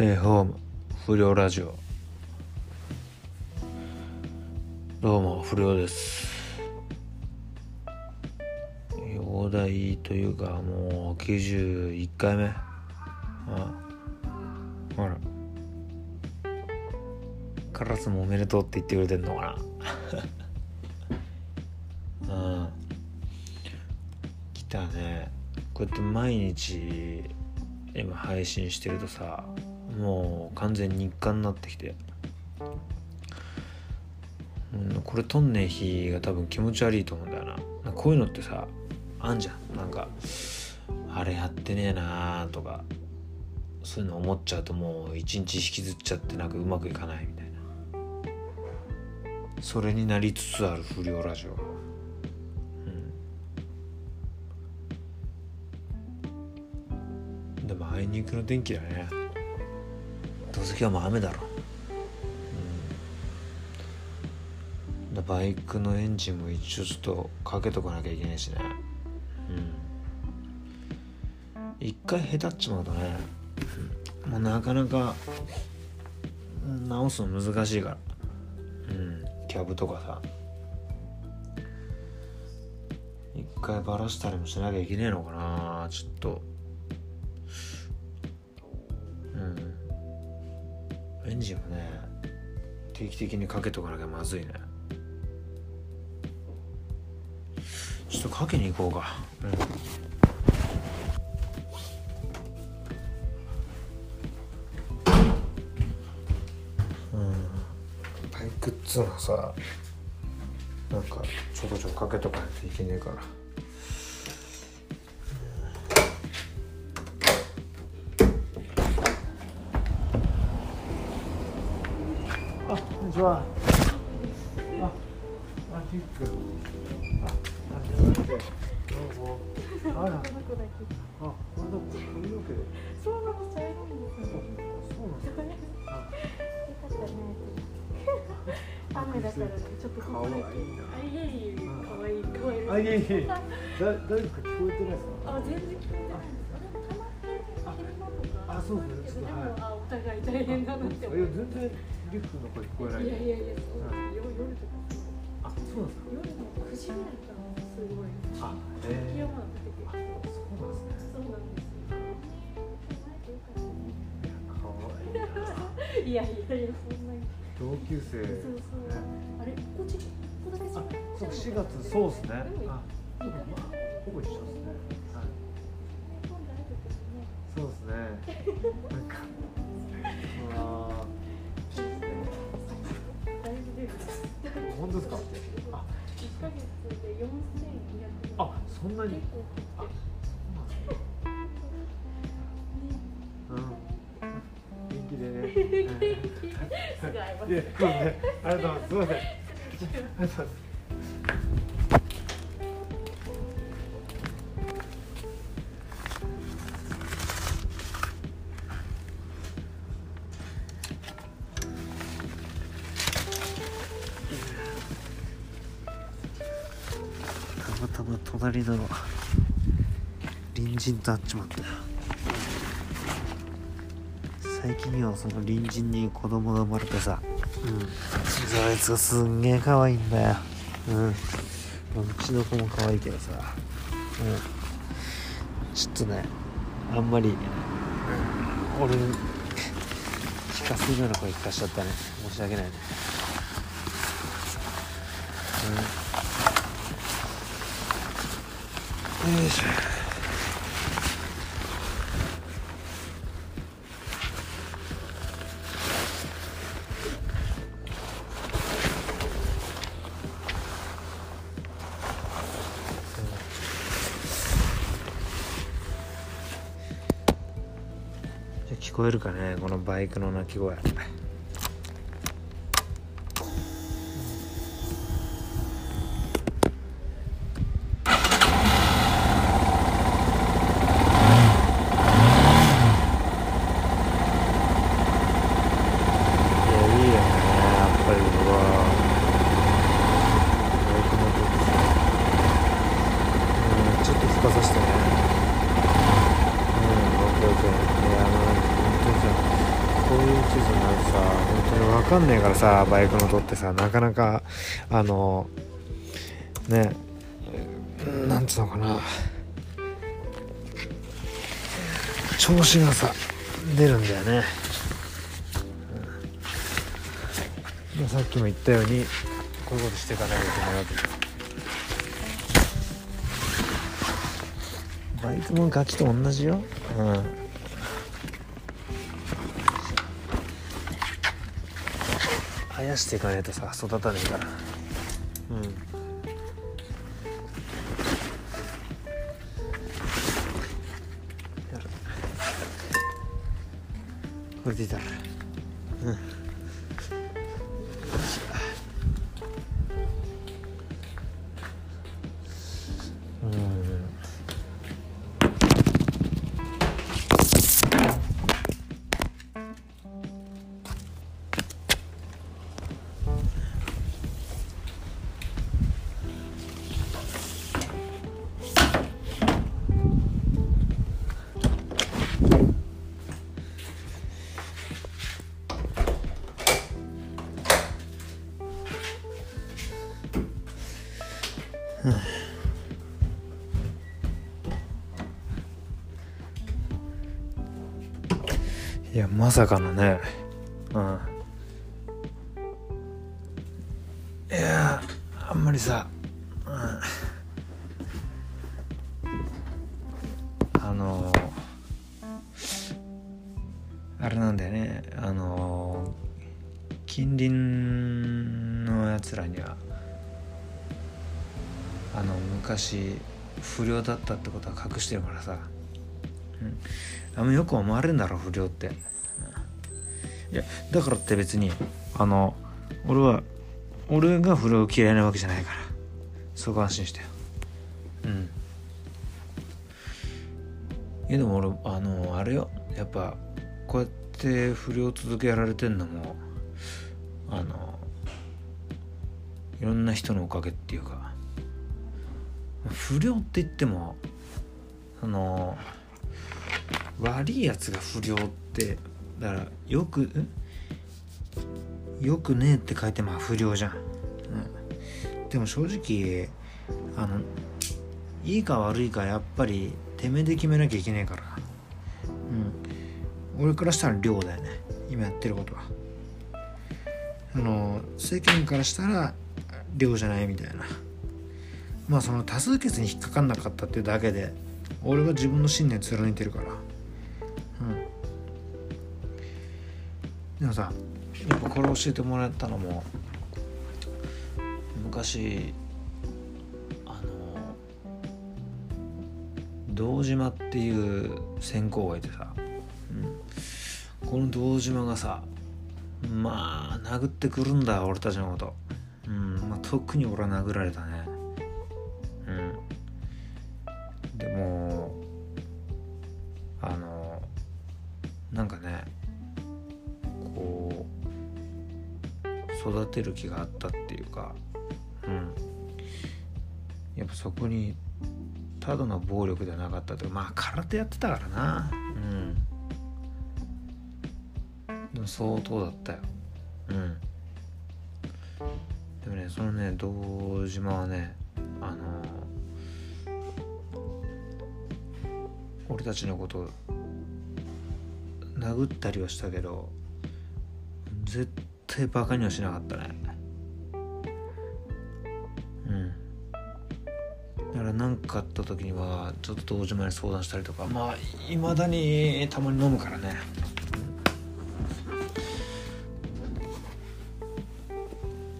ステイホーム不良ラジオ。どうも不良です。大台というかもう91回目。あほら。カラスもおめでとうって言ってくれてんのかな。うん。来たね。こうやって毎日今配信してるとさもう完全日課になってきて、うん、これ撮んねえ日が多分気持ち悪いと思うんだよな。こういうのってさあんじゃん。なんかあれやってねえなーとかそういうの思っちゃうともう一日引きずっちゃってなんかうまくいかないみたいな。それになりつつある不良ラジオ。うん。でもあいにくの天気だね。どうせ今日も雨だろ。うん。バイクのエンジンも一応ちょっとかけとかなきゃいけないしね。うん。一回へたっちまうとねもうなかなか直すの難しいから。うん。キャブとかさ。一回バラしたりもしなきゃいけねえのかなちょっと。ンジンもね定期的にかけとかなきゃまずいね。ちょっとかけに行こうか。うん、うん、バイクっつうのさなんかちょこちょこかけとかないといけねえから。にちはああキックあはじめましてどうもあらあこれだ髪の毛でそうなんです、茶色いんですよ。そうなんですかあよかったね。雨だからね、ちょっとかわいいなあ、いえいえ、可愛い可愛いあいえいえだ大丈夫ですか聞こえてないですかあ、全然聞こえてない。あそうですねお互い大変だなって思う。いや全然リュックの声聞こえないいやいやいや、そう夜とか。あそうなんですか夜の9時ぐらいからすごい。あ気え温が出てきて。そうなんですね。そうなんですいやいやいや、そんなに。同級生。そうそう。あれ、こっち、こそう4月そうですね。あほぼ一緒ですね。はい。そうですね。なんか本当ですか？あ一ヶ月で四千二百。あそんなに？あそうなんですねうん。元気でね。すぐ会いますありがとうございます。すいません。ありがとうございます隣の隣人と会っちまったよ最近はその隣人に子供が生まれてさうんそいつがすんげえ可愛いんだようんうちの子も可愛いけどさうんちょっとねあんまり、俺に聞かせるような声聞かしちゃったね申し訳ないねうんよいしょじゃあ聞こえるかねこのバイクの鳴き声いやいいよねやっぱり僕はバイク乗っててさうんちょっと吹かさせてねうん、オッケーオッケー。いや、まあ、本当にさ、かんねえからさバイクの音ってさなかなかあのねなんつうのかな。調子がさ出るんだよね、うん、さっきも言ったようにこういうことしていかなきゃいけないわけバイクもガキと同じよ。うん。生やしていかないとさ育たねえから。うん。これでいいだろ。いやまさかのね。うん。いやあんまりさ、うん、あのあれなんだよね。あの近隣のやつらにはあの昔不良だったってことは隠してるからさ、うん、あんまよく思われるんだろ不良って、いやだからって別にあの俺は俺が不良嫌いなわけじゃないから。そこ安心して。うん。いやでも俺あのあれよ。やっぱこうやって不良続けられてんのもあのいろんな人のおかげっていうか。不良って言ってもあの悪いやつが不良ってだからよくよくねえって書いてまあ不良じゃん、うん、でも正直あのいいか悪いかやっぱりてめえで決めなきゃいけねえからうん。俺からしたら量だよね。今やってることは。あの世間からしたら量じゃないみたいな。まあその多数決に引っかかんなかったっていうだけで俺は自分の信念貫いてるから。うん。でもさやっぱこれ教えてもらったのも昔あの堂島っていう先行がいてさ、うん、この堂島がさまあ殴ってくるんだ俺たちのこと、うん。まあ、特に俺は殴られたね。育てる気があったっていうかうん。やっぱそこにただの暴力ではなかったというかまあ空手やってたからな。うん。でも相当だったよ。うん。でもねそのね堂島はねあの俺たちのこと殴ったりはしたけど絶対バカにはしなかったね。うん。だから何かあった時にはちょっと堂島に相談したりとかまあいまだにたまに飲むからね。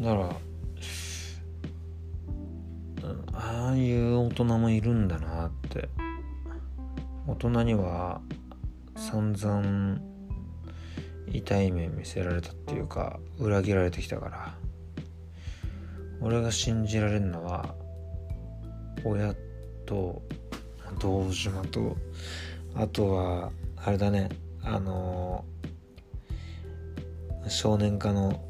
だからああいう大人もいるんだなって。大人には散々痛い目見せられたっていうか裏切られてきたから。俺が信じられるのは親と堂島とあとはあれだねあの少年課の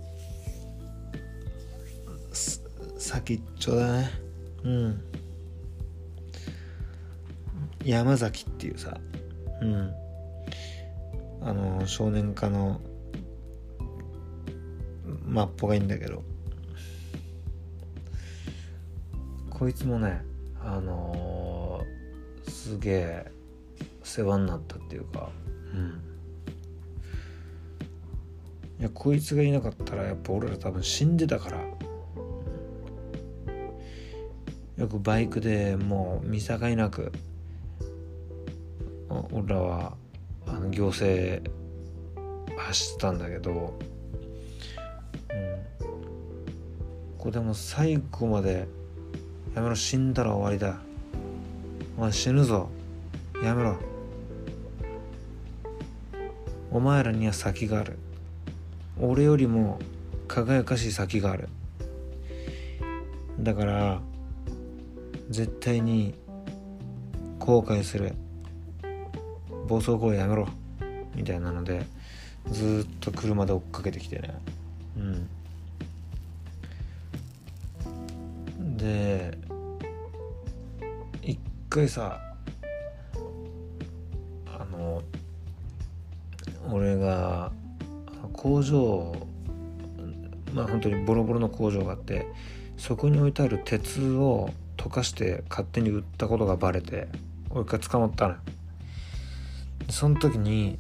先っちょだね。うん。山崎っていうさうん。あの少年課のマッポがいいんだけど。こいつもねあのー、すげえ世話になったっていうか。うん。いやこいつがいなかったらやっぱ俺ら多分死んでたから。よくバイクでもう見境なく俺らはあの行政走ってたんだけど、うん、これでも最後までやめろ。死んだら終わりだ。お前死ぬぞ。やめろ。お前らには先がある。俺よりも輝かしい先がある。だから絶対に後悔する。暴走行為やめろ。みたいなのでずっと車で追っかけてきてね。うん。で一回さあの俺が工場まあ本当にボロボロの工場があってそこに置いてある鉄を溶かして勝手に売ったことがバレて俺一回捕まったのよ。その時に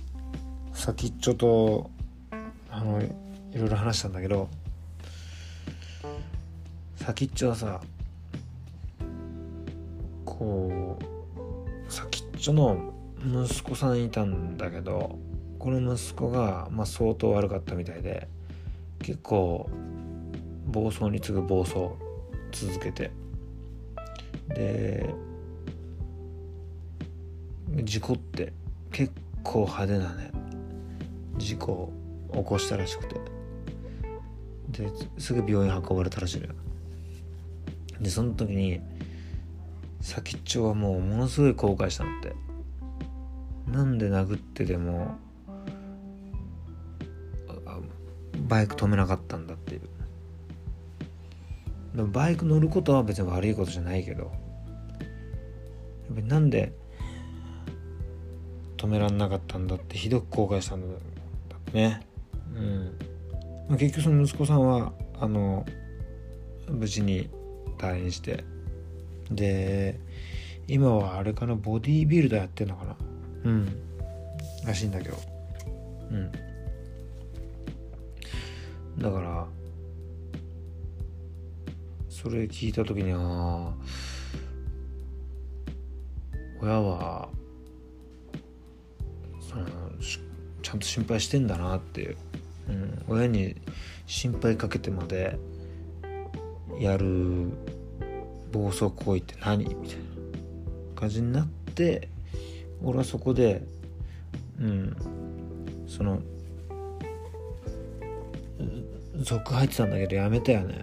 先っちょとあのいろいろ話したんだけど先っちょはさこう先っちょの息子さんいたんだけどこの息子が、まあ、相当悪かったみたいで結構暴走に次ぐ暴走続けて。で事故って結構派手なね。事故を起こしたらしくて。ですぐ病院運ばれたらしいのよ。でその時に先っちょはもうものすごい後悔したのって。なんで殴ってでもバイク止めなかったんだっていう。バイク乗ることは別に悪いことじゃないけど。やっぱりなんで止めらんなかったんだってひどく後悔したんだってね。うん、まあ、結局その息子さんはあの無事に退院してで今はあれかなボディービルダーやってんのかなうん。らしいんだけど。うん。だからそれ聞いた時には親はちゃんと心配してんだなってう、ん、親に心配かけてまでやる暴走行為って何？みたいな感じになって俺はそこでうんその族入ってたんだけどやめたよね。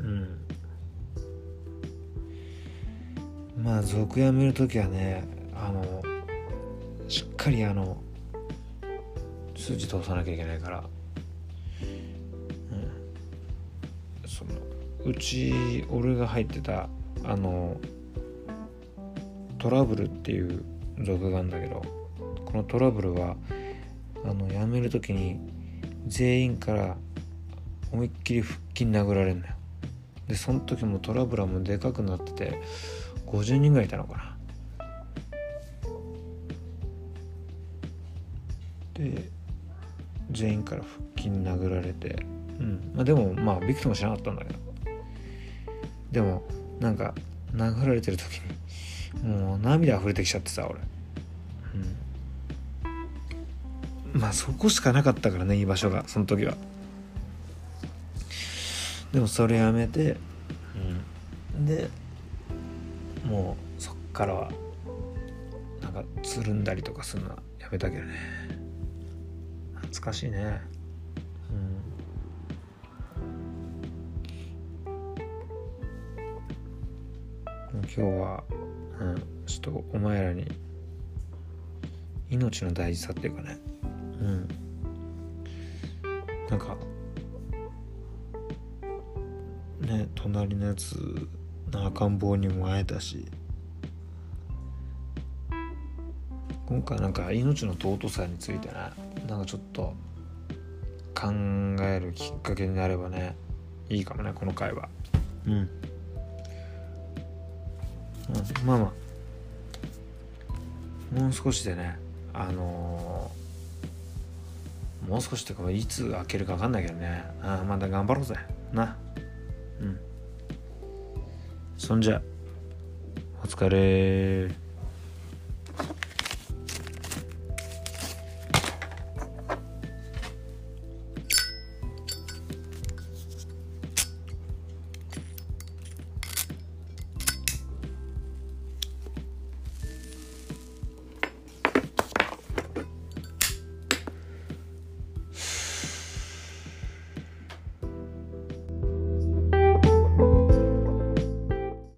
うん。まあ族辞める時はねあのしっかりあの筋通さなきゃいけないから、うん、そのうち俺が入ってたあのトラブルっていう族があるんだけどこのトラブルはあの辞める時に全員から思いっきり腹筋殴られるのよ。でその時もトラブルもでかくなってて50人ぐらいいたのかな。で全員から腹筋殴られて。うん。まあでもまあビクともしなかったんだけど。でもなんか殴られてる時にもう涙溢れてきちゃってさ俺。うん。まあそこしかなかったからね居場所がその時は。でもそれやめて、うん、でもうそっからはなんかつるんだりとかするのはやめたけどね懐かしいね。うん。今日は、うん、ちょっとお前らに命の大事さっていうかね。うん。なんかね隣のやつの赤ん坊にも会えたし。今回なんか命の尊さについてねなんかちょっと考えるきっかけになればねいいかもねこの回は。うん、うん、まあまあ。もう少しでねあのーもう少しというかいつ開けるか分かんないけどね。あまだ頑張ろうぜ。な。うん。そんじゃ。お疲れ